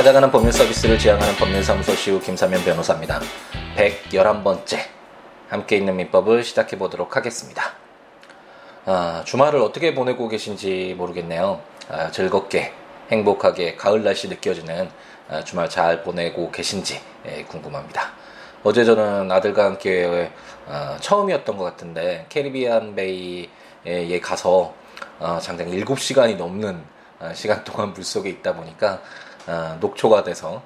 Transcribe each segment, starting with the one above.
찾아가는 법률 서비스를 지향하는 법률사무소 시우 김사면 변호사입니다. 111번째 함께 있는 민법을 시작해 보도록 하겠습니다. 아, 주말을 어떻게 보내고 계신지 모르겠네요. 아, 즐겁게 행복하게 가을 날씨 느껴지는 아, 주말 잘 보내고 계신지 예, 궁금합니다. 어제 저는 아들과 함께 어, 처음이었던 것 같은데 캐리비안 베이에 가서 어, 장장 7시간이 넘는 어, 시간 동안 물속에 있다 보니까 어, 녹초가 돼서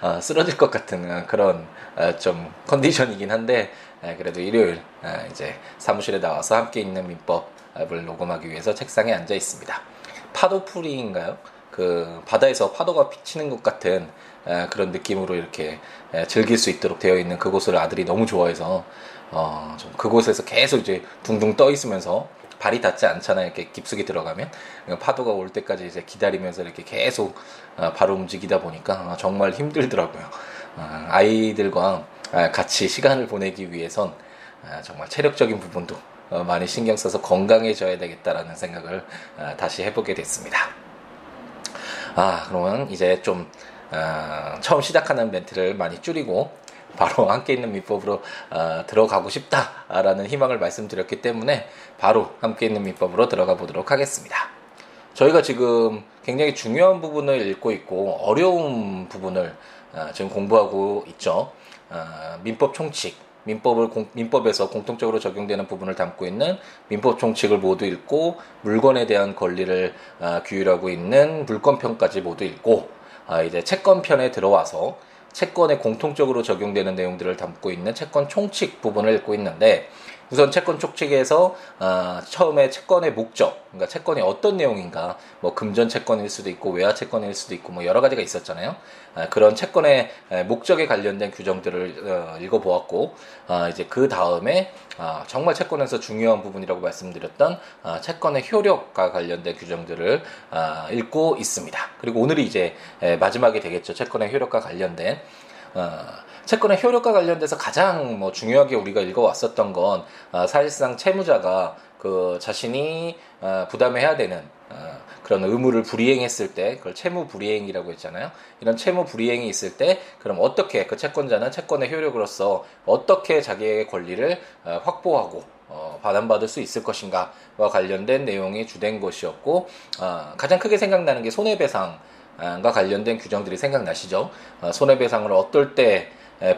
어, 쓰러질 것 같은 그런 어, 좀 컨디션이긴 한데 예, 그래도 일요일 어, 이제 사무실에 나와서 함께 있는 민법을 녹음하기 위해서 책상에 앉아 있습니다. 파도풀이인가요? 그 바다에서 파도가 비치는 것 같은 그런 느낌으로 이렇게 즐길 수 있도록 되어 있는 그곳을 아들이 너무 좋아해서 어, 좀 그곳에서 계속 이제 둥둥 떠 있으면서 발이 닿지 않잖아요. 이렇게 깊숙이 들어가면 파도가 올 때까지 이제 기다리면서 이렇게 계속 어, 바로 움직이다 보니까 정말 힘들더라고요. 어, 아이들과 같이 시간을 보내기 위해선 정말 체력적인 부분도 어, 많이 신경 써서 건강해져야 되겠다라는 생각을 다시 해보게 됐습니다. 아, 그러면 이제 좀 처음 시작하는 멘트를 많이 줄이고 바로 함께 있는 민법으로 어, 들어가고 싶다라는 희망을 말씀드렸기 때문에 바로 함께 있는 민법으로 들어가 보도록 하겠습니다. 저희가 지금 굉장히 중요한 부분을 읽고 있고 어려운 부분을 어, 지금 공부하고 있죠. 어, 민법 총칙. 민법을 공, 민법에서 공통적으로 적용되는 부분을 담고 있는 민법 총칙을 모두 읽고 물건에 대한 권리를 어, 규율하고 있는 물권편까지 모두 읽고 어, 이제 채권편에 들어와서 채권에 공통적으로 적용되는 내용들을 담고 있는 채권 총칙 부분을 읽고 있는데 우선 채권 총칙에서 어, 처음에 채권의 목적, 그러니까 채권이 어떤 내용인가, 뭐 금전 채권일 수도 있고 외화 채권일 수도 있고 뭐 여러 가지가 있었잖아요. 아, 그런 채권의 목적에 관련된 규정들을 어, 읽어보았고 아, 이제 그 다음에 아, 정말 채권에서 중요한 부분이라고 말씀드렸던 채권의 효력과 관련된 규정들을 읽고 있습니다. 그리고 오늘이 이제 마지막이 되겠죠. 채권의 효력과 관련된 어, 채권의 효력과 관련돼서 가장 뭐 중요하게 우리가 읽어왔었던 건 사실상 채무자가 그 자신이 부담해야 되는 그런 의무를 불이행했을 때 그걸 채무 불이행이라고 했잖아요. 이런 채무 불이행이 있을 때 그럼 어떻게 그 채권자는 채권의 효력으로서 어떻게 자기의 권리를 어, 확보하고 어, 반환받을 수 있을 것인가와 관련된 내용이 주된 것이었고 어, 가장 크게 생각나는 게 손해배상 과 관련된 규정들이 생각나시죠? 어, 손해배상을 어떨 때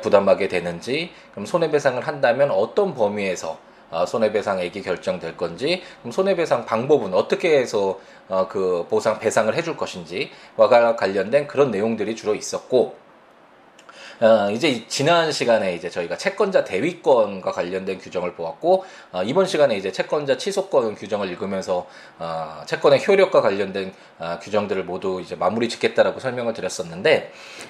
부담하게 되는지 그럼 손해배상을 한다면 어떤 범위에서 어, 손해배상액이 결정될 건지, 그럼 손해배상 방법은 어떻게 해서 어, 그 보상 배상을 해줄 것인지와 관련된 그런 내용들이 주로 있었고, 어, 이제 지난 시간에 이제 저희가 채권자 대위권과 관련된 규정을 보았고 어, 이번 시간에 이제 채권자 취소권 규정을 읽으면서 어, 채권의 효력과 관련된 어, 규정들을 모두 이제 마무리 짓겠다라고 설명을 드렸었는데 어,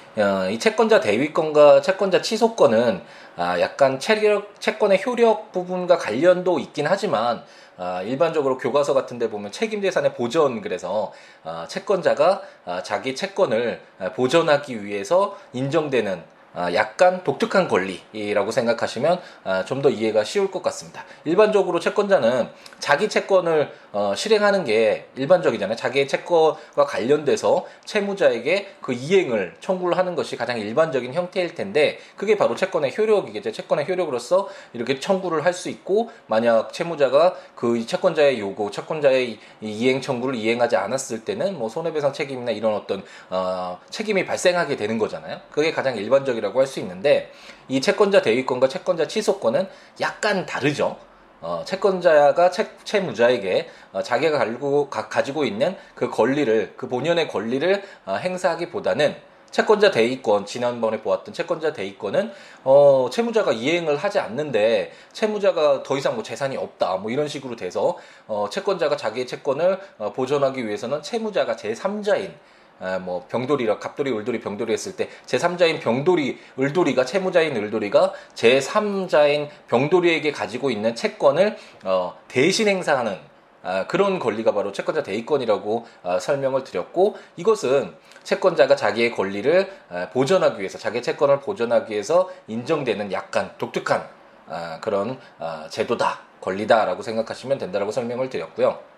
이 채권자 대위권과 채권자 취소권은 아, 약간 체력, 채권의 효력 부분과 관련도 있긴 하지만 아, 일반적으로 교과서 같은 데 보면 책임재산의 보전 그래서 아, 채권자가 아, 자기 채권을 아, 보전하기 위해서 인정되는 아, 약간 독특한 권리라고 생각하시면 아, 좀더 이해가 쉬울 것 같습니다. 일반적으로 채권자는 자기 채권을 어, 실행하는 게 일반적이잖아요. 자기의 채권과 관련돼서 채무자에게 그 이행을 청구를 하는 것이 가장 일반적인 형태일 텐데 그게 바로 채권의 효력이겠죠. 채권의 효력으로서 이렇게 청구를 할 수 있고 만약 채무자가 그 채권자의 요구, 채권자의 이행 청구를 이행하지 않았을 때는 뭐 손해배상 책임이나 이런 어떤 어, 책임이 발생하게 되는 거잖아요. 그게 가장 일반적 이라고 할 수 있는데 이 채권자 대위권과 채권자 취소권은 약간 다르죠. 어, 채권자가 채, 채무자에게 어, 자기가 가지고, 가, 가지고 있는 그 권리를 그 본연의 권리를 어, 행사하기보다는 채권자 대위권 지난번에 보았던 채권자 대위권은 어 채무자가 이행을 하지 않는데 채무자가 더 이상 뭐 재산이 없다 뭐 이런 식으로 돼서 어 채권자가 자기의 채권을 어 보존하기 위해서는 채무자가 제3자인 아, 뭐 병돌이라 갑돌이 을돌이 병돌이 했을 때 제3자인 병돌이 을돌이가 채무자인 을돌이가 제3자인 병돌이에게 가지고 있는 채권을 어, 대신 행사하는 아, 그런 권리가 바로 채권자 대위권이라고 아, 설명을 드렸고 이것은 채권자가 자기의 권리를 아, 보전하기 위해서 자기의 채권을 보전하기 위해서 인정되는 약간 독특한 아, 그런 아, 제도다 권리다라고 생각하시면 된다라고 설명을 드렸고요.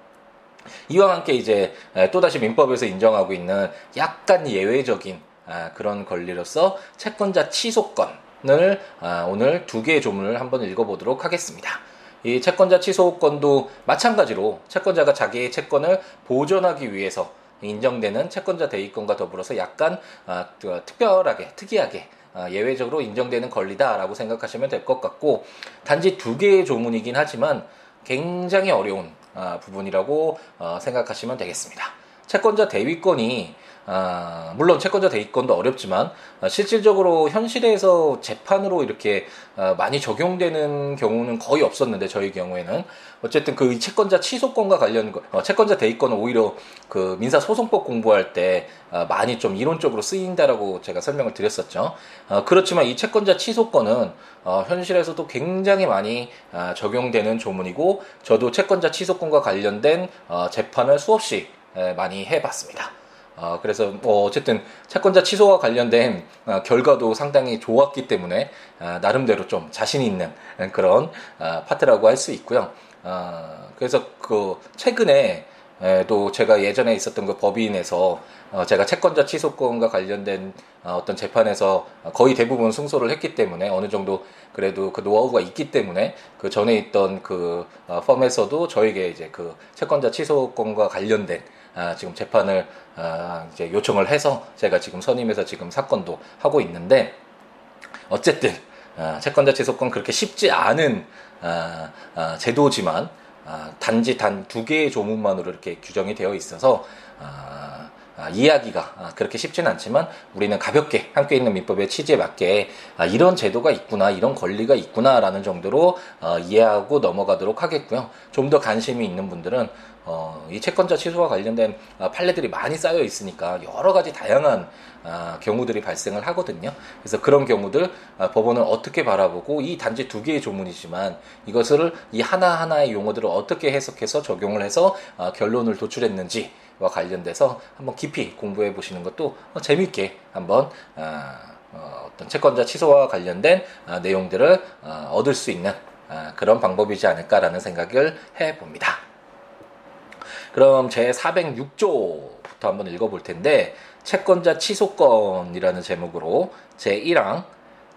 이와 함께 이제 또다시 민법에서 인정하고 있는 약간 예외적인 아, 그런 권리로서 채권자 취소권을 아, 오늘 두 개의 조문을 한번 읽어보도록 하겠습니다. 이 채권자 취소권도 마찬가지로 채권자가 자기의 채권을 보존하기 위해서 인정되는 채권자 대위권과 더불어서 약간 아, 특별하게 특이하게 예외적으로 인정되는 권리다라고 생각하시면 될 것 같고 단지 두 개의 조문이긴 하지만 굉장히 어려운 부분이라고 어, 생각하시면 되겠습니다. 채권자 대위권이 아, 물론 채권자 대위권도 어렵지만 아, 실질적으로 현실에서 재판으로 이렇게 아, 많이 적용되는 경우는 거의 없었는데 저희 경우에는 어쨌든 그 채권자 취소권과 관련 어, 채권자 대위권은 오히려 그 민사 소송법 공부할 때 아, 많이 좀 이론적으로 쓰인다라고 제가 설명을 드렸었죠. 아, 그렇지만 이 채권자 취소권은 어, 현실에서도 굉장히 많이 아, 적용되는 조문이고 저도 채권자 취소권과 관련된 어, 재판을 수없이 에, 많이 해봤습니다. 어, 그래서 뭐 어쨌든 채권자 취소와 관련된 어, 결과도 상당히 좋았기 때문에 어, 나름대로 좀 자신 있는 그런 어, 파트라고 할 수 있고요. 어, 그래서 그 최근에 에, 또 제가 예전에 있었던 그 법인에서 어, 제가 채권자 취소권과 관련된 어, 어떤 재판에서 거의 대부분 승소를 했기 때문에 어느 정도 그래도 그 노하우가 있기 때문에 그 전에 있던 그 어, 펌에서도 저에게 이제 그 채권자 취소권과 관련된 아, 지금 재판을 아, 이제 요청을 해서 제가 지금 선임해서 지금 사건도 하고 있는데 어쨌든 아, 채권자 취소권 그렇게 쉽지 않은 제도지만 아, 단지 단 두 개의 조문만으로 이렇게 규정이 되어 있어서 이해하기가 아, 그렇게 쉽지는 않지만 우리는 가볍게 함께 있는 민법의 취지에 맞게 아, 이런 제도가 있구나 이런 권리가 있구나라는 정도로 어, 이해하고 넘어가도록 하겠고요. 좀 더 관심이 있는 분들은 어, 이 채권자 취소와 관련된 어, 판례들이 많이 쌓여 있으니까 여러 가지 다양한 어, 경우들이 발생을 하거든요. 그래서 그런 경우들 어, 법원은 어떻게 바라보고 이 단지 두 개의 조문이지만 이것을 이 하나 하나의 용어들을 어떻게 해석해서 적용을 해서 어, 결론을 도출했는지와 관련돼서 한번 깊이 공부해 보시는 것도 어, 재미있게 한번 어, 어, 어떤 채권자 취소와 관련된 어, 내용들을 어, 얻을 수 있는 어, 그런 방법이지 않을까라는 생각을 해 봅니다. 그럼 제 406조부터 한번 읽어 볼 텐데 채권자 취소권이라는 제목으로 제 1항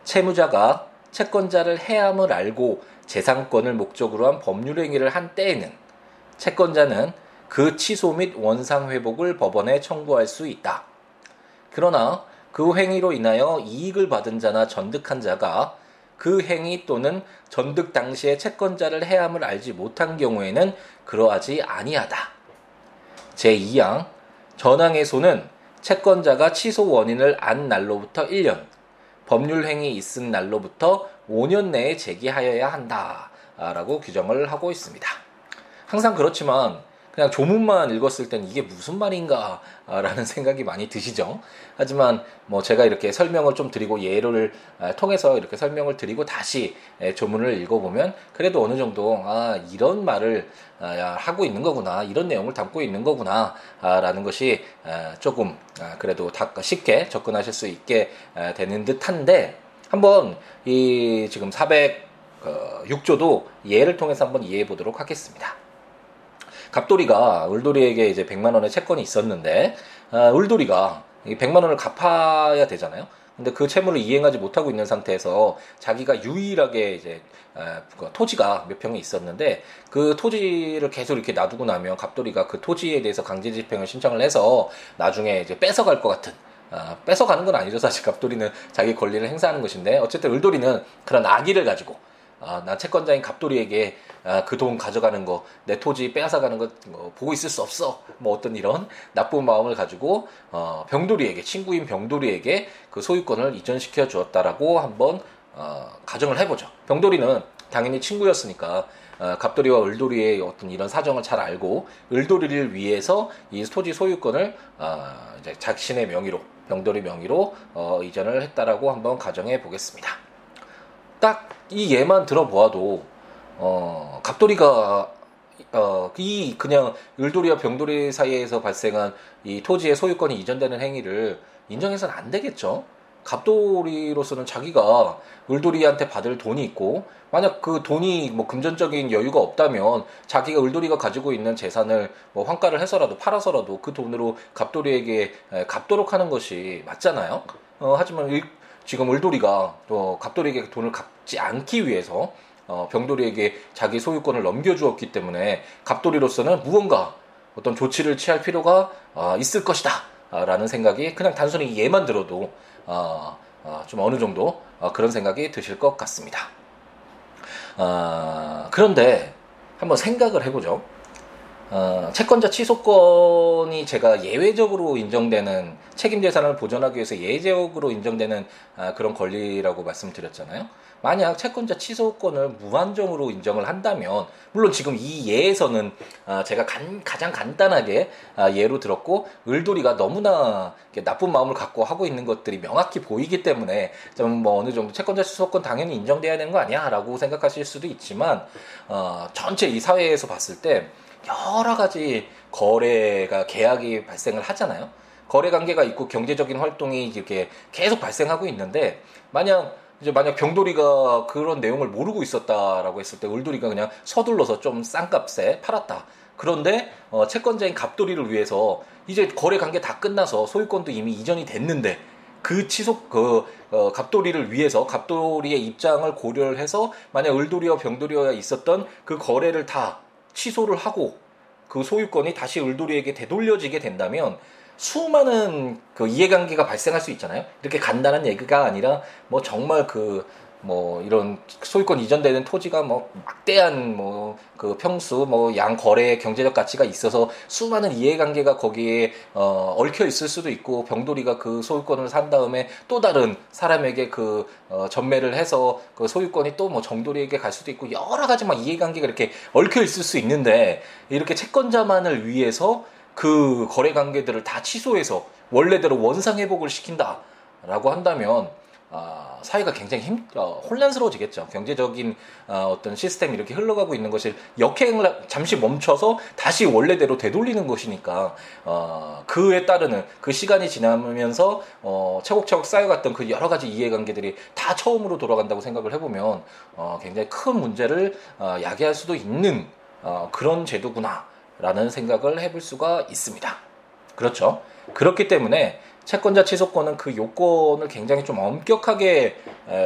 채무자가 채권자를 해함을 알고 재산권을 목적으로 한 법률 행위를 한 때에는 채권자는 그 취소 및 원상 회복을 법원에 청구할 수 있다. 그러나 그 행위로 인하여 이익을 받은 자나 전득한 자가 그 행위 또는 전득 당시에 채권자를 해함을 알지 못한 경우에는 그러하지 아니하다. 제2항 전항의소는 채권자가 취소 원인을 안 날로부터 1년, 법률 행위 있은 날로부터 5년 내에 제기하여야 한다라고 규정을 하고 있습니다. 항상 그렇지만 그냥 조문만 읽었을 땐 이게 무슨 말인가라는 생각이 많이 드시죠. 하지만 뭐 제가 이렇게 설명을 좀 드리고 예를 통해서 이렇게 설명을 드리고 다시 조문을 읽어보면 그래도 어느 정도 아 이런 말을 아, 하고 있는 거구나 이런 내용을 담고 있는 거구나라는 것이 조금 아, 그래도 쉽게 접근하실 수 있게 되는 듯한데 한번 이 지금 406조도 어, 예를 통해서 한번 이해해 보도록 하겠습니다. 갑돌이가 울돌이에게 이제 100만 원의 채권이 있었는데 아, 울돌이가 100만 원을 갚아야 되잖아요. 근데 그 채무를 이행하지 못하고 있는 상태에서 자기가 유일하게 이제 그 토지가 몇 평이 있었는데 그 토지를 계속 이렇게 놔두고 나면 갑돌이가 그 토지에 대해서 강제 집행을 신청을 해서 나중에 이제 뺏어갈 것 같은 아, 뺏어가는 건 아니죠 사실 갑돌이는 자기 권리를 행사하는 것인데 어쨌든 을돌이는 그런 악의를 가지고 아, 나 채권자인 갑돌이에게 아, 그 돈 가져가는 거, 내 토지 빼앗아가는 거 뭐, 보고 있을 수 없어. 뭐 어떤 이런 나쁜 마음을 가지고 어, 병돌이에게 친구인 병돌이에게 그 소유권을 이전시켜 주었다라고 한번 어, 가정을 해보죠. 병돌이는 당연히 친구였으니까 어, 갑돌이와 을돌이의 어떤 이런 사정을 잘 알고 을돌이를 위해서 이 토지 소유권을 어, 이제 자신의 명의로 병돌이 명의로 어, 이전을 했다라고 한번 가정해 보겠습니다. 딱 이 예만 들어보아도 어, 갑돌이가 어, 이 그냥 을돌이와 병돌이 사이에서 발생한 이 토지의 소유권이 이전되는 행위를 인정해서는 안 되겠죠. 갑돌이로서는 자기가 을돌이한테 받을 돈이 있고 만약 그 돈이 뭐 금전적인 여유가 없다면 자기가 을돌이가 가지고 있는 재산을 뭐 환가를 해서라도 팔아서라도 그 돈으로 갑돌이에게 갚도록 하는 것이 맞잖아요. 어, 하지만 일, 지금 을돌이가 또 갑돌이에게 돈을 갚지 않기 위해서 어, 병돌이에게 자기 소유권을 넘겨주었기 때문에 갑돌이로서는 무언가 어떤 조치를 취할 필요가 어, 있을 것이다. 라는 생각이 그냥 단순히 예만 들어도 어, 어, 좀 어느 정도 어, 그런 생각이 드실 것 같습니다. 어, 그런데 한번 생각을 해보죠. 어, 채권자 취소권이 제가 예외적으로 인정되는 책임 재산을 보존하기 위해서 예외적으로 인정되는 아, 그런 권리라고 말씀드렸잖아요. 만약 채권자 취소권을 무한정으로 인정을 한다면 물론 지금 이 예에서는 아, 제가 간, 가장 간단하게 아, 예로 들었고 을돌이가 너무나 나쁜 마음을 갖고 하고 있는 것들이 명확히 보이기 때문에 좀 뭐 어느 정도 채권자 취소권 당연히 인정돼야 되는 거 아니야라고 생각하실 수도 있지만 어, 전체 이 사회에서 봤을 때 여러 가지 거래가 계약이 발생을 하잖아요. 거래 관계가 있고 경제적인 활동이 이렇게 계속 발생하고 있는데 만약 이제 만약 병돌이가 그런 내용을 모르고 있었다라고 했을 때 을돌이가 그냥 서둘러서 좀 싼 값에 팔았다. 그런데 어, 채권자인 갑돌이를 위해서 이제 거래 관계 다 끝나서 소유권도 이미 이전이 됐는데 그 취소 그 어, 갑돌이를 위해서 갑돌이의 입장을 고려를 해서 만약 을돌이와 병돌이와 있었던 그 거래를 다 취소를 하고 그 소유권이 다시 을돌이에게 되돌려지게 된다면 수많은 그 이해관계가 발생할 수 있잖아요. 이렇게 간단한 얘기가 아니라 뭐 정말 그 뭐 이런 소유권 이전되는 토지가 뭐 막대한 뭐 그 평수 뭐 양 거래 경제적 가치가 있어서 수많은 이해관계가 거기에 어 얽혀 있을 수도 있고 병돌이가 그 소유권을 산 다음에 또 다른 사람에게 그 어, 전매를 해서 그 소유권이 또 뭐 정돌이에게 갈 수도 있고 여러 가지 막 이해관계가 이렇게 얽혀 있을 수 있는데 이렇게 채권자만을 위해서 그 거래 관계들을 다 취소해서 원래대로 원상 회복을 시킨다라고 한다면 어, 사회가 굉장히 힘, 어, 혼란스러워지겠죠. 경제적인 어, 떤 시스템이 이렇게 흘러가고 있는 것을 역행을 잠시 멈춰서 다시 원래대로 되돌리는 것이니까 어, 그에 따르는 그 시간이 지나면서 어, 차곡차곡 쌓여갔던 그 여러 가지 이해관계들이 다 처음으로 돌아간다고 생각을 해보면 어, 굉장히 큰 문제를 어, 야기할 수도 있는 어, 그런 제도구나. 라는 생각을 해볼 수가 있습니다. 그렇죠. 그렇기 때문에 채권자 취소권은 그 요건을 굉장히 좀 엄격하게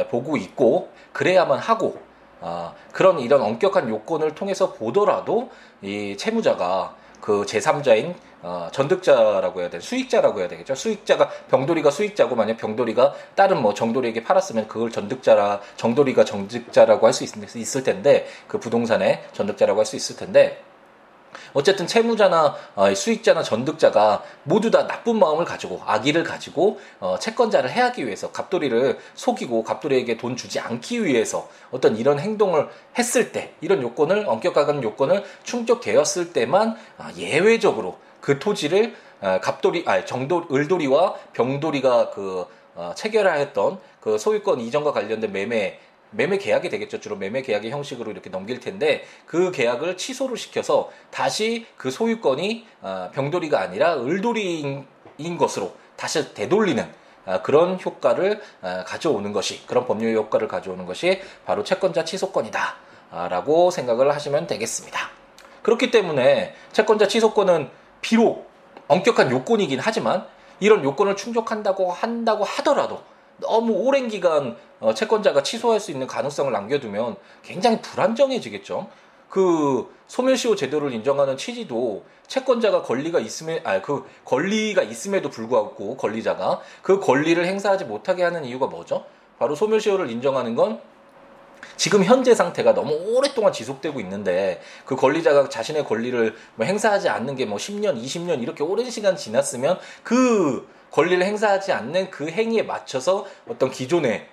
보고 있고 그래야만 하고 아, 그런 이런 엄격한 요건을 통해서 보더라도 이 채무자가 그 제3자인 어, 전득자라고 해야 돼 수익자라고 해야 되겠죠? 수익자가 병돌이가 수익자고 만약 병돌이가 다른 뭐 정돌이에게 팔았으면 그걸 전득자라 정돌이가 정득자라고 할 수 있을 텐데 그 부동산의 전득자라고 할 수 있을 텐데 어쨌든 채무자나 어, 수익자나 전득자가 모두 다 나쁜 마음을 가지고 악의를 가지고 어, 채권자를 해하기 위해서 갑돌이를 속이고 갑돌이에게 돈 주지 않기 위해서 어떤 이런 행동을 했을 때 이런 요건을 엄격한 요건을 충족되었을 때만 아, 예외적으로 그 토지를 어, 갑돌이 아니 정도 을돌이와 병돌이가 그 어, 체결하였던 그 소유권 이전과 관련된 매매 매매 계약이 되겠죠. 주로 매매 계약의 형식으로 이렇게 넘길 텐데 그 계약을 취소를 시켜서 다시 그 소유권이 어, 병돌이가 아니라 을돌이인 것으로 다시 되돌리는 어, 그런 효과를 어, 가져오는 것이 그런 법률 효과를 가져오는 것이 바로 채권자 취소권이다라고 생각을 하시면 되겠습니다. 그렇기 때문에 채권자 취소권은 비록 엄격한 요건이긴 하지만 이런 요건을 충족한다고 한다고 하더라도 너무 오랜 기간 어, 채권자가 취소할 수 있는 가능성을 남겨두면 굉장히 불안정해지겠죠. 그 소멸시효 제도를 인정하는 취지도 채권자가 권리가 있음에 아 그 권리가 있음에도 불구하고 권리자가 그 권리를 행사하지 못하게 하는 이유가 뭐죠? 바로 소멸시효를 인정하는 건 지금 현재 상태가 너무 오랫동안 지속되고 있는데 그 권리자가 자신의 권리를 뭐 행사하지 않는 게 뭐 10년, 20년 이렇게 오랜 시간 지났으면 그 권리를 행사하지 않는 그 행위에 맞춰서 어떤 기존의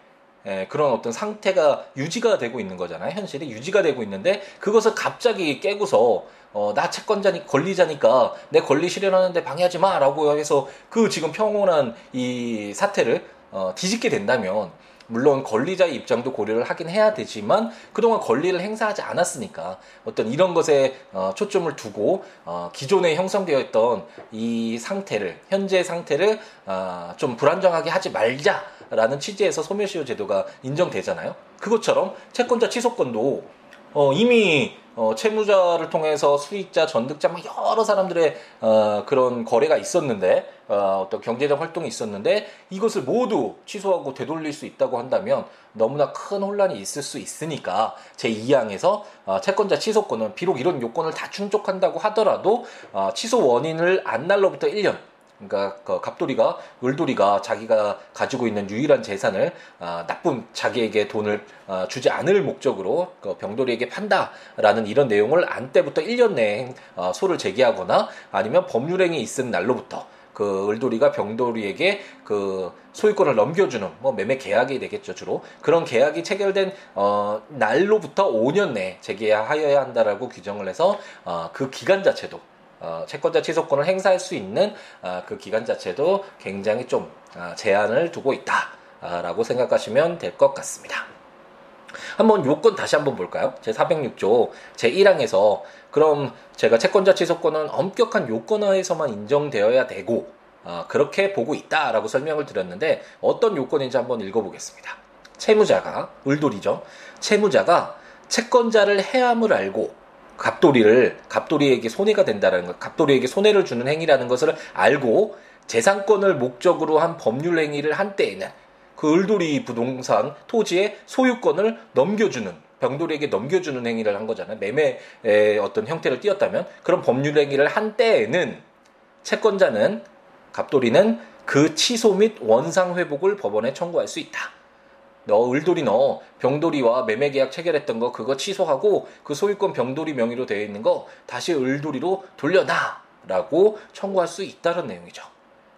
에, 그런 어떤 상태가 유지가 되고 있는 거잖아요. 현실이 유지가 되고 있는데 그것을 갑자기 깨고서 어, 나 채권자니 권리자니까 내 권리 실현하는데 방해하지 마라고 해서 그 지금 평온한 이 사태를 어, 뒤집게 된다면 물론 권리자의 입장도 고려를 하긴 해야 되지만 그동안 권리를 행사하지 않았으니까 어떤 이런 것에 어, 초점을 두고 어, 기존에 형성되어 있던 이 상태를 현재 상태를 어, 좀 불안정하게 하지 말자라는 취지에서 소멸시효 제도가 인정되잖아요. 그것처럼 채권자 취소권도 어, 이미 어, 채무자를 통해서 수익자, 전득자, 뭐 여러 사람들의 어, 그런 거래가 있었는데 어, 어떤 경제적 활동이 있었는데 이것을 모두 취소하고 되돌릴 수 있다고 한다면 너무나 큰 혼란이 있을 수 있으니까 제 2항에서 어, 채권자 취소권은 비록 이런 요건을 다 충족한다고 하더라도 어, 취소 원인을 안 날로부터 1년 그러니까 그 갑돌이가 을돌이가 자기가 가지고 있는 유일한 재산을 아, 나쁜 자기에게 돈을 아, 주지 않을 목적으로 그 병돌이에게 판다라는 이런 내용을 안 때부터 1년 내에 아, 소를 제기하거나 아니면 법률행위 있은 날로부터 그 을돌이가 병돌이에게 그 소유권을 넘겨주는 뭐 매매 계약이 되겠죠 주로. 그런 계약이 체결된 어 날로부터 5년 내에 재개하여야 한다라고 규정을 해서 어, 그 기간 자체도 어, 채권자 취소권을 행사할 수 있는 어, 그 기간 자체도 굉장히 좀 어, 제한을 두고 있다라고 생각하시면 될 것 같습니다. 한번 요건 다시 한번 볼까요? 제 406조 제 1항에서 그럼 제가 채권자 취소권은 엄격한 요건하에서만 인정되어야 되고 어, 그렇게 보고 있다라고 설명을 드렸는데 어떤 요건인지 한번 읽어보겠습니다. 채무자가 을돌이죠. 채무자가 채권자를 해함을 알고 갑돌이를 갑돌이에게 손해가 된다는 것, 갑돌이에게 손해를 주는 행위라는 것을 알고 재산권을 목적으로 한 법률 행위를 한 때에는 그 을돌이 부동산 토지의 소유권을 넘겨주는 병돌이에게 넘겨주는 행위를 한 거잖아요. 매매의 어떤 형태를 띄었다면 그런 법률 행위를 한 때에는 채권자는 갑돌이는 그 취소 및 원상 회복을 법원에 청구할 수 있다. 너 을돌이 너 병돌이와 매매 계약 체결했던 거 그거 취소하고 그 소유권 병돌이 명의로 되어 있는 거 다시 을돌이로 돌려놔라고 청구할 수 있다는 내용이죠.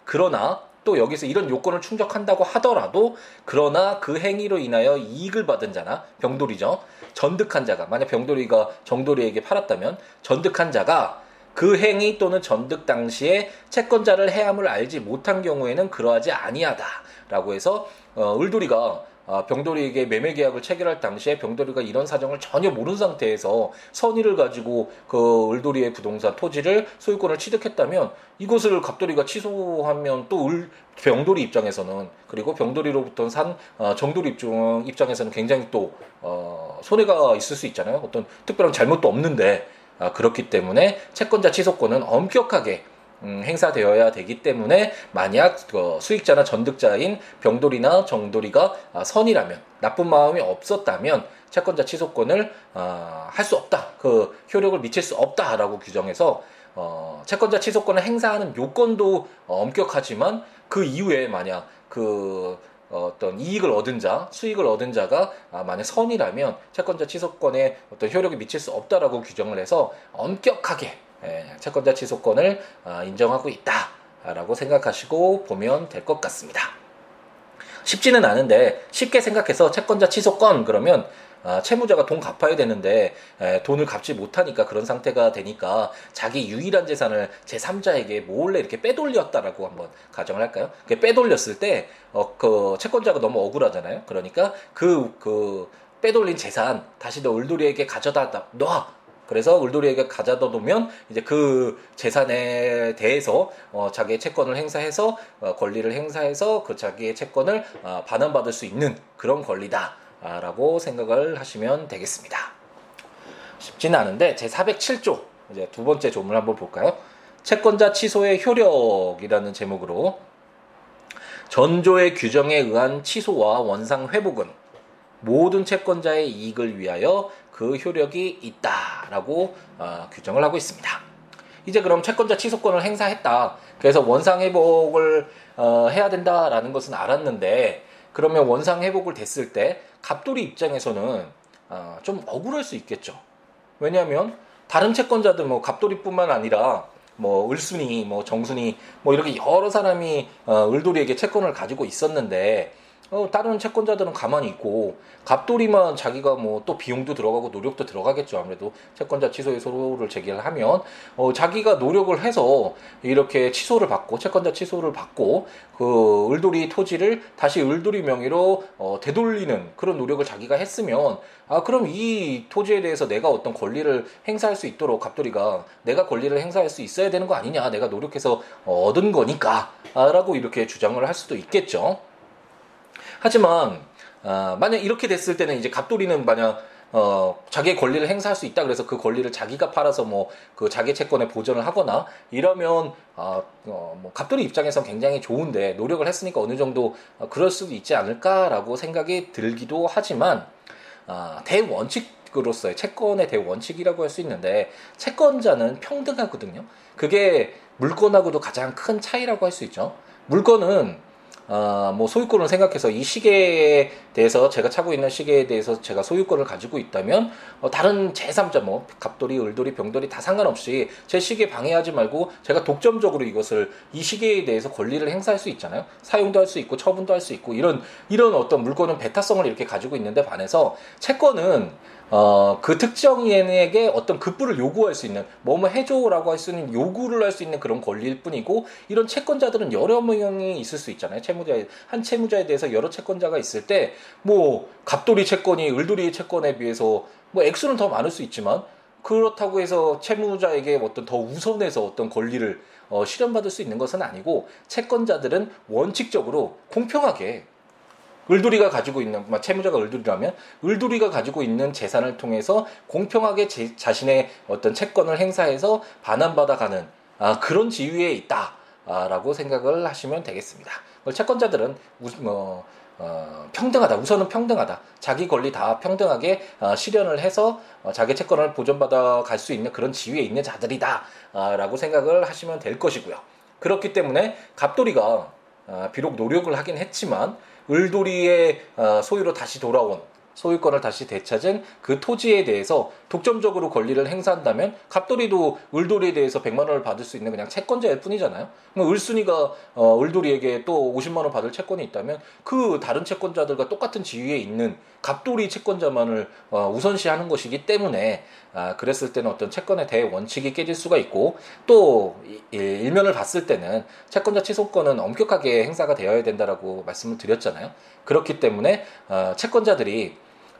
그러나 또 여기서 이런 요건을 충족한다고 하더라도 그러나 그 행위로 인하여 이익을 받은 자나 병돌이죠. 전득한 자가 만약 병돌이가 정돌이에게 팔았다면 전득한 자가 그 행위 또는 전득 당시에 채권자를 해함을 알지 못한 경우에는 그러하지 아니하다라고 해서 어, 을돌이가 아, 병돌이에게 매매 계약을 체결할 당시에 병돌이가 이런 사정을 전혀 모르는 상태에서 선의를 가지고 그 을돌이의 부동산 토지를 소유권을 취득했다면 이것을 갑돌이가 취소하면 또 을, 병돌이 입장에서는 그리고 병돌이로부터 산 어, 정돌이 입장, 입장에서는 굉장히 또 어, 손해가 있을 수 있잖아요. 어떤 특별한 잘못도 없는데 아, 그렇기 때문에 채권자 취소권은 엄격하게 음, 행사되어야 되기 때문에 만약 그 수익자나 전득자인 병돌이나 정돌이가 아, 선이라면 나쁜 마음이 없었다면 채권자 취소권을 아, 할 수 없다. 그 효력을 미칠 수 없다라고 규정해서 어, 채권자 취소권을 행사하는 요건도 엄격하지만 그 이후에 만약 그 어떤 이익을 얻은 자, 수익을 얻은 자가 아, 만약 선이라면 채권자 취소권에 어떤 효력이 미칠 수 없다라고 규정을 해서 엄격하게 예, 채권자 취소권을 아, 인정하고 있다라고 생각하시고 보면 될 것 같습니다. 쉽지는 않은데 쉽게 생각해서 채권자 취소권 그러면 아, 채무자가 돈 갚아야 되는데 돈을 갚지 못하니까 그런 상태가 되니까 자기 유일한 재산을 제3자에게 몰래 이렇게 빼돌렸다라고 한번 가정을 할까요? 빼돌렸을 때 어, 그 채권자가 너무 억울하잖아요. 그러니까 그, 그 빼돌린 재산 다시 너 을돌이에게 가져다 놔 그래서 을돌이에게 가져다 놓으면 이제 그 재산에 대해서 어, 자기의 채권을 행사해서 어, 권리를 행사해서 그 자기의 채권을 어, 반환받을 수 있는 그런 권리다라고 생각을 하시면 되겠습니다. 쉽지는 않은데 제 407조 이제 두 번째 조문 한번 볼까요? 채권자 취소의 효력이라는 제목으로 전조의 규정에 의한 취소와 원상 회복은 모든 채권자의 이익을 위하여 그 효력이 있다라고 어, 규정을 하고 있습니다. 이제 그럼 채권자 취소권을 행사했다. 그래서 원상 회복을 어, 해야 된다라는 것은 알았는데 그러면 원상 회복을 됐을 때 갑돌이 입장에서는 어, 좀 억울할 수 있겠죠. 왜냐하면 다른 채권자들 뭐 갑돌이뿐만 아니라 뭐 을순이, 뭐 정순이, 뭐 이렇게 여러 사람이 어, 을돌이에게 채권을 가지고 있었는데 어, 다른 채권자들은 가만히 있고 갑돌이만 자기가 뭐 또 비용도 들어가고 노력도 들어가겠죠. 아무래도 채권자 취소의 소를 제기를 하면 어, 자기가 노력을 해서 이렇게 취소를 받고 채권자 취소를 받고 그 을돌이 토지를 다시 을돌이 명의로 어, 되돌리는 그런 노력을 자기가 했으면 아 그럼 이 토지에 대해서 내가 어떤 권리를 행사할 수 있도록 갑돌이가 내가 권리를 행사할 수 있어야 되는 거 아니냐 내가 노력해서 어, 얻은 거니까라고 이렇게 주장을 할 수도 있겠죠. 하지만 어, 만약 이렇게 됐을 때는 이제 갑돌이는 만약 어, 자기의 권리를 행사할 수 있다 그래서 그 권리를 자기가 팔아서 뭐 그 자기 채권에 보전을 하거나 이러면 아, 어, 뭐 갑돌이 입장에선 굉장히 좋은데 노력을 했으니까 어느 정도 어, 그럴 수도 있지 않을까라고 생각이 들기도 하지만 아, 대원칙으로서의 채권의 대원칙이라고 할 수 있는데 채권자는 평등하거든요. 그게 물건하고도 가장 큰 차이라고 할 수 있죠. 물건은 어, 뭐 소유권을 생각해서 이 시계에 대해서 제가 차고 있는 시계에 대해서 제가 소유권을 가지고 있다면 어, 다른 제3자 뭐 갑돌이, 을돌이, 병돌이 다 상관없이 제 시계 방해하지 말고 제가 독점적으로 이것을 이 시계에 대해서 권리를 행사할 수 있잖아요. 사용도 할 수 있고 처분도 할 수 있고 이런 이런 어떤 물건은 배타성을 이렇게 가지고 있는데 반해서 채권은 어, 그 특정인에게 어떤 급부를 요구할 수 있는, 뭐뭐 해줘라고 할 수 있는 요구를 할 수 있는 그런 권리일 뿐이고, 이런 채권자들은 여러 명이 있을 수 있잖아요. 채무자에, 한 채무자에 대해서 여러 채권자가 있을 때, 뭐, 갑돌이 채권이 을돌이 채권에 비해서, 뭐, 액수는 더 많을 수 있지만, 그렇다고 해서 채무자에게 어떤 더 우선해서 어떤 권리를 어, 실현받을 수 있는 것은 아니고, 채권자들은 원칙적으로 공평하게 을돌이가 가지고 있는 채무자가 을돌이라면 을돌이가 가지고 있는 재산을 통해서 공평하게 제, 자신의 어떤 채권을 행사해서 반환받아가는 아, 그런 지위에 있다라고 생각을 하시면 되겠습니다. 채권자들은 우, 뭐, 어, 평등하다. 우선은 평등하다. 자기 권리 다 평등하게 어, 실현을 해서 어, 자기 채권을 보존받아 갈 수 있는 그런 지위에 있는 자들이다라고 생각을 하시면 될 것이고요. 그렇기 때문에 갑돌이가 어, 비록 노력을 하긴 했지만 을돌이의 어, 소유로 다시 돌아온 소유권을 다시 되찾은 그 토지에 대해서 독점적으로 권리를 행사한다면 갑돌이도 을돌이에 대해서 100만 원을 받을 수 있는 그냥 채권자일 뿐이잖아요. 그럼 을순이가 어, 을돌이에게 또 50만 원 받을 채권이 있다면 그 다른 채권자들과 똑같은 지위에 있는 갑돌이 채권자만을 어, 우선시하는 것이기 때문에 아, 그랬을 때는 어떤 채권의 대원칙이 깨질 수가 있고 또 일면을 봤을 때는 채권자 취소권은 엄격하게 행사가 되어야 된다라고 말씀을 드렸잖아요. 그렇기 때문에 어, 채권자들이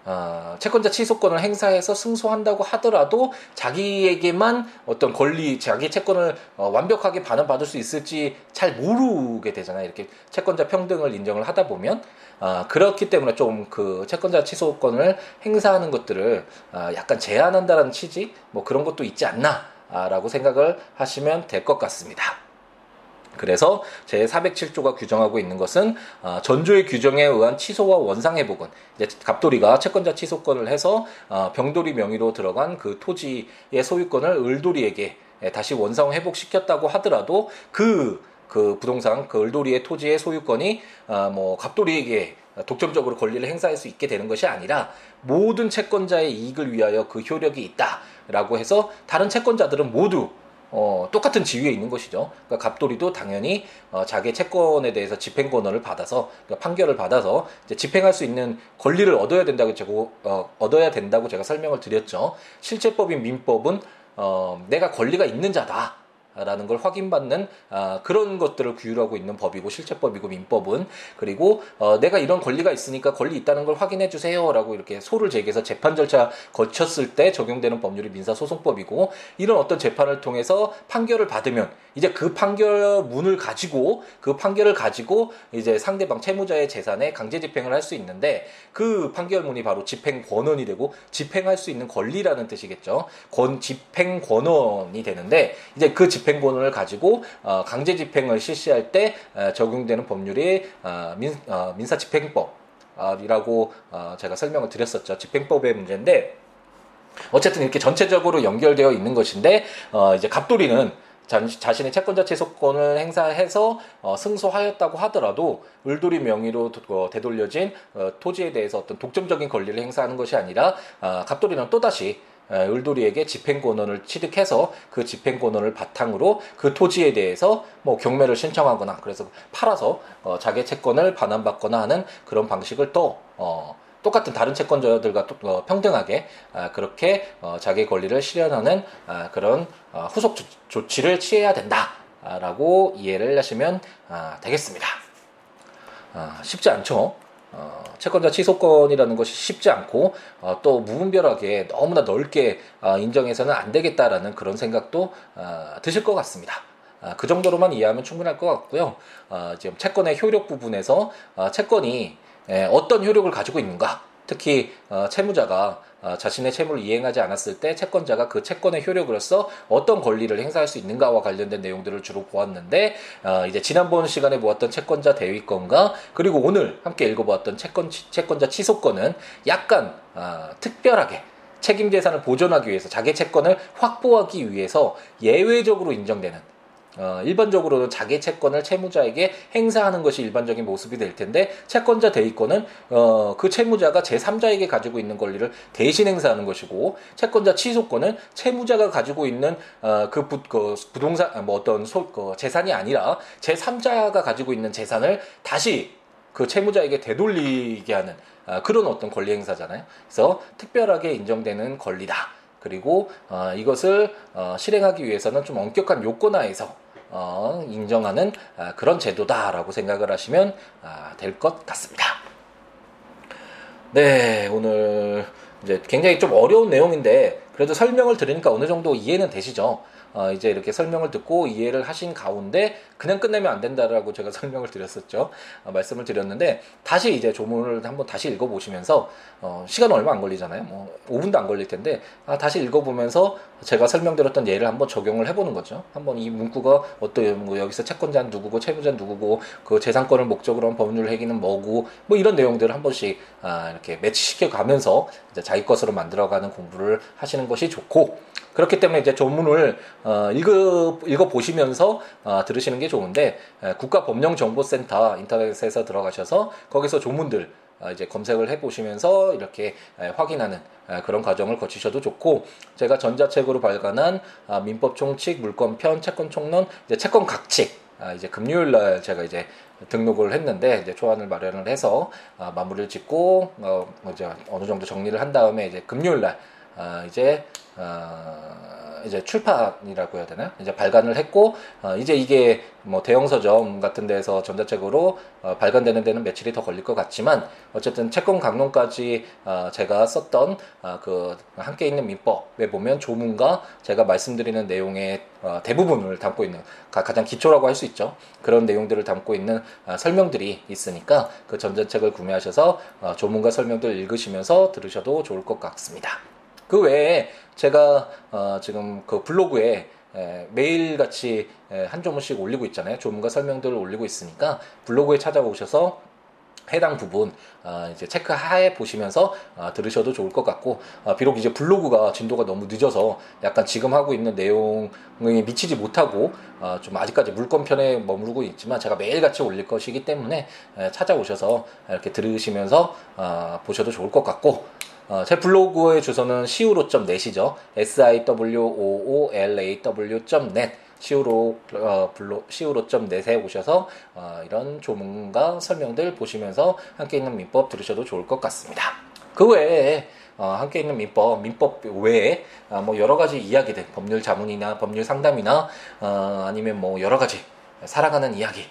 어, 채권자 취소권을 행사해서 승소한다고 하더라도 자기에게만 어떤 권리, 자기 채권을 어, 완벽하게 반환받을 수 있을지 잘 모르게 되잖아요. 이렇게 채권자 평등을 인정을 하다 보면 어, 그렇기 때문에 좀 그 채권자 취소권을 행사하는 것들을 어, 약간 제한한다라는 취지, 뭐 그런 것도 있지 않나라고 생각을 하시면 될 것 같습니다. 그래서 제407조가 규정하고 있는 것은 어, 전조의 규정에 의한 취소와 원상회복은 이제 갑돌이가 채권자 취소권을 해서 어, 병돌이 명의로 들어간 그 토지의 소유권을 을돌이에게 다시 원상 회복시켰다고 하더라도 그, 그 부동산, 그 을돌이의 토지의 소유권이 어, 뭐 갑돌이에게 독점적으로 권리를 행사할 수 있게 되는 것이 아니라 모든 채권자의 이익을 위하여 그 효력이 있다라고 해서 다른 채권자들은 모두 어, 똑같은 지위에 있는 것이죠. 그러니까 갑돌이도 당연히 어, 자기 채권에 대해서 집행 권한을 받아서 그러니까 판결을 받아서 이제 집행할 수 있는 권리를 얻어야 된다고 제가 어, 얻어야 된다고 제가 설명을 드렸죠. 실제법인 민법은 어, 내가 권리가 있는 자다. 라는 걸 확인받는 아, 그런 것들을 규율하고 있는 법이고 실체법이고 민법은 그리고 어, 내가 이런 권리가 있으니까 권리 있다는 걸 확인해 주세요라고 이렇게 소를 제기해서 재판 절차 거쳤을 때 적용되는 법률이 민사소송법이고 이런 어떤 재판을 통해서 판결을 받으면 이제 그 판결문을 가지고 그 판결을 가지고 이제 상대방 채무자의 재산에 강제 집행을 할 수 있는데 그 판결문이 바로 집행 권원이 되고 집행할 수 있는 권리라는 뜻이겠죠. 권 집행 권원이 되는데 이제 그 집행 권원을 가지고 어, 강제 집행을 실시할 때 어, 적용되는 법률이 어, 민, 어, 민사 집행법이라고 어, 제가 설명을 드렸었죠. 집행법의 문제인데 어쨌든 이렇게 전체적으로 연결되어 있는 것인데 어, 이제 갑돌이는 자 신의 채권자 취소권을 행사해서 어, 승소하였다고 하더라도 을돌이 명의로 어, 되돌려진 어, 토지에 대해서 어떤 독점적인 권리를 행사하는 것이 아니라 어, 갑돌이는 또다시 을돌이에게 집행권을 취득해서 그 집행권을 바탕으로 그 토지에 대해서 뭐 경매를 신청하거나 그래서 팔아서 어, 자기 채권을 반환받거나 하는 그런 방식을 또 어, 똑같은 다른 채권자들과 또, 어, 평등하게 아, 그렇게 어, 자기 권리를 실현하는 아, 그런 어, 후속 조, 조치를 취해야 된다라고 이해를 하시면 아, 되겠습니다. 아, 쉽지 않죠. 어, 채권자 취소권이라는 것이 쉽지 않고 어, 또 무분별하게 너무나 넓게 어, 인정해서는 안 되겠다라는 그런 생각도 어, 드실 것 같습니다. 아, 그 정도로만 이해하면 충분할 것 같고요. 어, 지금 채권의 효력 부분에서 어, 채권이 에, 어떤 효력을 가지고 있는가, 특히 어, 채무자가 어, 자신의 채무를 이행하지 않았을 때 채권자가 그 채권의 효력으로서 어떤 권리를 행사할 수 있는가와 관련된 내용들을 주로 보았는데 어, 이제 지난번 시간에 보았던 채권자 대위권과 그리고 오늘 함께 읽어보았던 채권 채권자 취소권은 약간 어, 특별하게 책임 재산을 보존하기 위해서 자기 채권을 확보하기 위해서 예외적으로 인정되는 어, 일반적으로는 자기 채권을 채무자에게 행사하는 것이 일반적인 모습이 될 텐데 채권자 대위권은 어, 그 채무자가 제3자에게 가지고 있는 권리를 대신 행사하는 것이고 채권자 취소권은 채무자가 가지고 있는 어, 그, 부, 그 부동산 뭐 어떤 소, 그 재산이 아니라 제3자가 가지고 있는 재산을 다시 그 채무자에게 되돌리게 하는 어, 그런 어떤 권리 행사잖아요. 그래서 특별하게 인정되는 권리다. 그리고 어, 이것을 어, 실행하기 위해서는 좀 엄격한 요건하에서 어, 인정하는 아, 그런 제도다라고 생각을 하시면 아, 될것 같습니다. 네, 오늘 이제 굉장히 좀 어려운 내용인데 그래도 설명을 들으니까 어느 정도 이해는 되시죠? 어, 이제 이렇게 설명을 듣고 이해를 하신 가운데 그냥 끝내면 안 된다라고 제가 설명을 드렸었죠. 어, 말씀을 드렸는데 다시 이제 조문을 한번 다시 읽어보시면서 어, 시간 얼마 안 걸리잖아요. 뭐 5분도 안 걸릴 텐데 아, 다시 읽어보면서 제가 설명드렸던 예를 한번 적용을 해보는 거죠. 한번 이 문구가 어떤 뭐 여기서 채권자는 누구고 채무자는 누구고 그 재산권을 목적으로 한 법률 회기는 뭐고 뭐 이런 내용들을 한 번씩 아, 이렇게 매치시켜 가면서 자기 것으로 만들어가는 공부를 하시는 것이 좋고 그렇기 때문에 이제 조문을 어, 읽어, 읽어 보시면서 어, 들으시는 게 좋은데 에, 국가법령정보센터 인터넷에서 들어가셔서 거기서 조문들 어, 이제 검색을 해보시면서 이렇게 에, 확인하는 에, 그런 과정을 거치셔도 좋고 제가 전자책으로 발간한 아, 민법 총칙, 물권편, 채권 총론, 이제 채권 각칙 아, 이제 금요일 날 제가 이제 등록을 했는데 이제 초안을 마련을 해서 아, 마무리를 짓고 어, 이제 어느 정도 정리를 한 다음에 이제 금요일 날 아, 이제 어, 이제 출판이라고 해야 되나 이제 발간을 했고 어, 이제 이게 뭐 대형 서점 같은 데서 전자책으로 어, 발간되는 데는 며칠이 더 걸릴 것 같지만 어쨌든 채권 강론까지 어, 제가 썼던 어, 그 함께 있는 민법에 보면 조문과 제가 말씀드리는 내용의 어, 대부분을 담고 있는 가, 장 기초라고 할 수 있죠 그런 내용들을 담고 있는 어, 설명들이 있으니까 그 전자책을 구매하셔서 어, 조문과 설명들 읽으시면서 들으셔도 좋을 것 같습니다. 그 외에 제가 어, 지금 그 블로그에 에, 매일같이 에, 한 조문씩 올리고 있잖아요. 조문과 설명들을 올리고 있으니까 블로그에 찾아오셔서 해당 부분 어, 이제 체크하에 보시면서 어, 들으셔도 좋을 것 같고 어, 비록 이제 블로그가 진도가 너무 늦어서 약간 지금 하고 있는 내용에 미치지 못하고 어, 좀 아직까지 물건 편에 머무르고 있지만 제가 매일 같이 올릴 것이기 때문에 에, 찾아오셔서 이렇게 들으시면서 어, 보셔도 좋을 것 같고 어, 제 블로그의 주소는 siwo.net이죠. siwoolaw.net siwo 어, 블로 siwo.net에 오셔서 어, 이런 조문과 설명들 보시면서 함께 있는 민법 들으셔도 좋을 것 같습니다. 그 외에 어, 함께 있는 민법, 민법 외에 어, 뭐 여러 가지 이야기들, 법률 자문이나 법률 상담이나 어, 아니면 뭐 여러 가지 살아가는 이야기,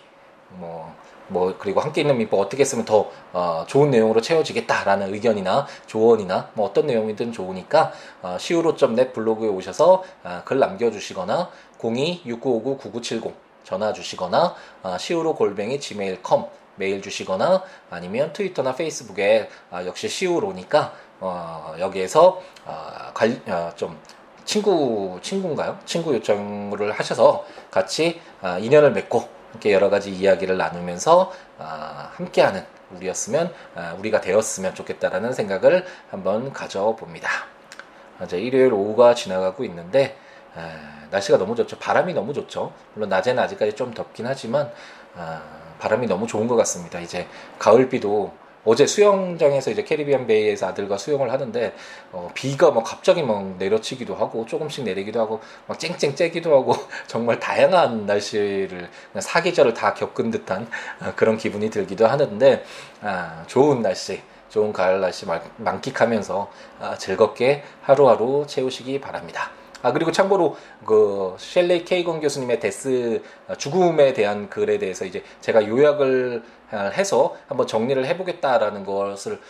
뭐 뭐 그리고 함께 있는 민법 어떻게 쓰면 더 어, 좋은 내용으로 채워지겠다라는 의견이나 조언이나 뭐 어떤 내용이든 좋으니까 어, siwo.net 블로그에 오셔서 어, 글 남겨주시거나 02-6959-9970 전화 주시거나 어, siwo 골뱅이 gmail.com 메일 주시거나 아니면 트위터나 페이스북에 어, 역시 siwo로니까 어, 여기에서 어, 관, 어, 좀 친구 친구인가요? 친구 요청을 하셔서 같이 어, 인연을 맺고 이렇게 여러 가지 이야기를 나누면서 아, 함께하는 우리였으면 아, 우리가 되었으면 좋겠다라는 생각을 한번 가져봅니다. 이제 일요일 오후가 지나가고 있는데 아, 날씨가 너무 좋죠. 바람이 너무 좋죠. 물론 낮에는 아직까지 좀 덥긴 하지만 바람이 너무 좋은 것 같습니다. 이제 가을비도 어제 수영장에서 이제 캐리비안 베이에서 아들과 수영을 하는데 어, 비가 막 갑자기 막 내려치기도 하고 조금씩 내리기도 하고 막 쨍쨍 째기도 하고 정말 다양한 날씨를 사계절을 다 겪은 듯한 어, 그런 기분이 들기도 하는데 아, 좋은 날씨 좋은 가을 날씨 만끽하면서 아, 즐겁게 하루하루 채우시기 바랍니다. 아 그리고 참고로 그 셸레이 케이건 교수님의 데스 아, 죽음에 대한 글에 대해서 이제 제가 요약을 해서 한번 정리를 해보겠다라는 것을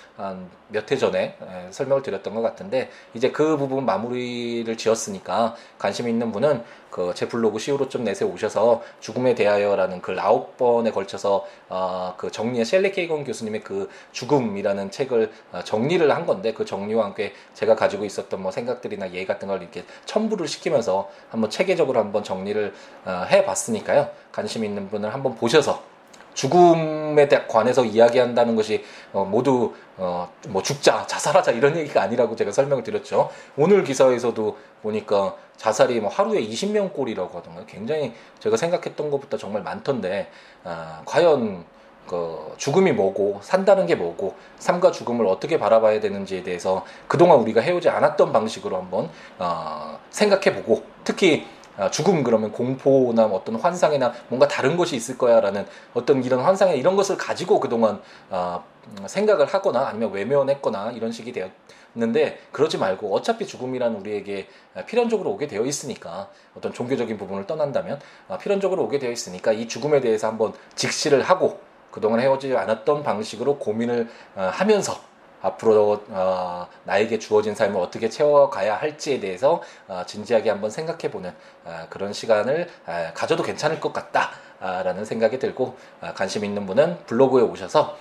몇해 전에 설명을 드렸던 것 같은데 이제 그 부분 마무리를 지었으니까 관심 있는 분은 그 제 블로그 시우로.넷에 좀 오셔서 죽음에 대하여라는 글 아홉 번에 걸쳐서 어그 정리한 셸리 케이건 교수님의 그 죽음이라는 책을 어, 정리를 한 건데 그 정리와 함께 제가 가지고 있었던 뭐 생각들이나 예 같은 걸 이렇게 첨부를 시키면서 한번 체계적으로 한번 정리를 어, 해봤으니까 요 관심 있는 분은 한번 보셔서 죽음에 관해서 이야기한다는 것이 어, 모두 어, 뭐 죽자, 자살하자 이런 얘기가 아니라고 제가 설명을 드렸죠. 오늘 기사에서도 보니까 자살이 뭐 하루에 20명 꼴이라고 하던가요. 굉장히 제가 생각했던 것보다 정말 많던데 아, 과연 그 죽음이 뭐고 산다는 게 뭐고 삶과 죽음을 어떻게 바라봐야 되는지에 대해서 그동안 우리가 해오지 않았던 방식으로 한번 어, 생각해보고 특히 아, 죽음 그러면 공포나 뭐 어떤 환상이나 뭔가 다른 것이 있을 거야라는 어떤 이런 환상이나 이런 것을 가지고 그동안 어, 생각을 하거나 아니면 외면했거나 이런 식이 되었는데 그러지 말고 어차피 죽음이란 우리에게 필연적으로 오게 되어 있으니까 어떤 종교적인 부분을 떠난다면 어, 필연적으로 오게 되어 있으니까 이 죽음에 대해서 한번 직시를 하고 그동안 해오지 않았던 방식으로 고민을 어, 하면서 앞으로 어, 나에게 주어진 삶을 어떻게 채워가야 할지에 대해서 어, 진지하게 한번 생각해보는 어, 그런 시간을 어, 가져도 괜찮을 것 같다라는 생각이 들고 어, 관심 있는 분은 블로그에 오셔서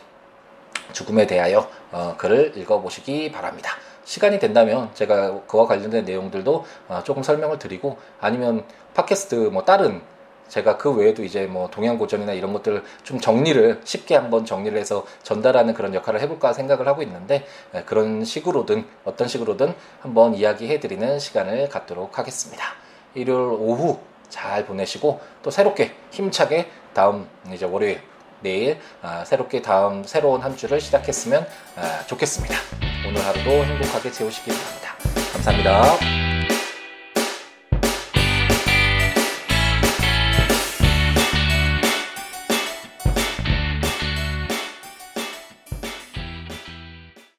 죽음에 대하여 어, 글을 읽어보시기 바랍니다. 시간이 된다면 제가 그와 관련된 내용들도 어, 조금 설명을 드리고 아니면 팟캐스트 뭐 다른 제가 그 외에도 이제 뭐 동양 고전이나 이런 것들을 좀 정리를 쉽게 한번 정리를 해서 전달하는 그런 역할을 해볼까 생각을 하고 있는데 예, 그런 식으로든 어떤 식으로든 한번 이야기해드리는 시간을 갖도록 하겠습니다. 일요일 오후 잘 보내시고 또 새롭게 힘차게 다음 이제 월요일 내일 아, 새롭게 다음 새로운 한 주를 시작했으면 아, 좋겠습니다. 오늘 하루도 행복하게 채우시기 바랍니다. 감사합니다.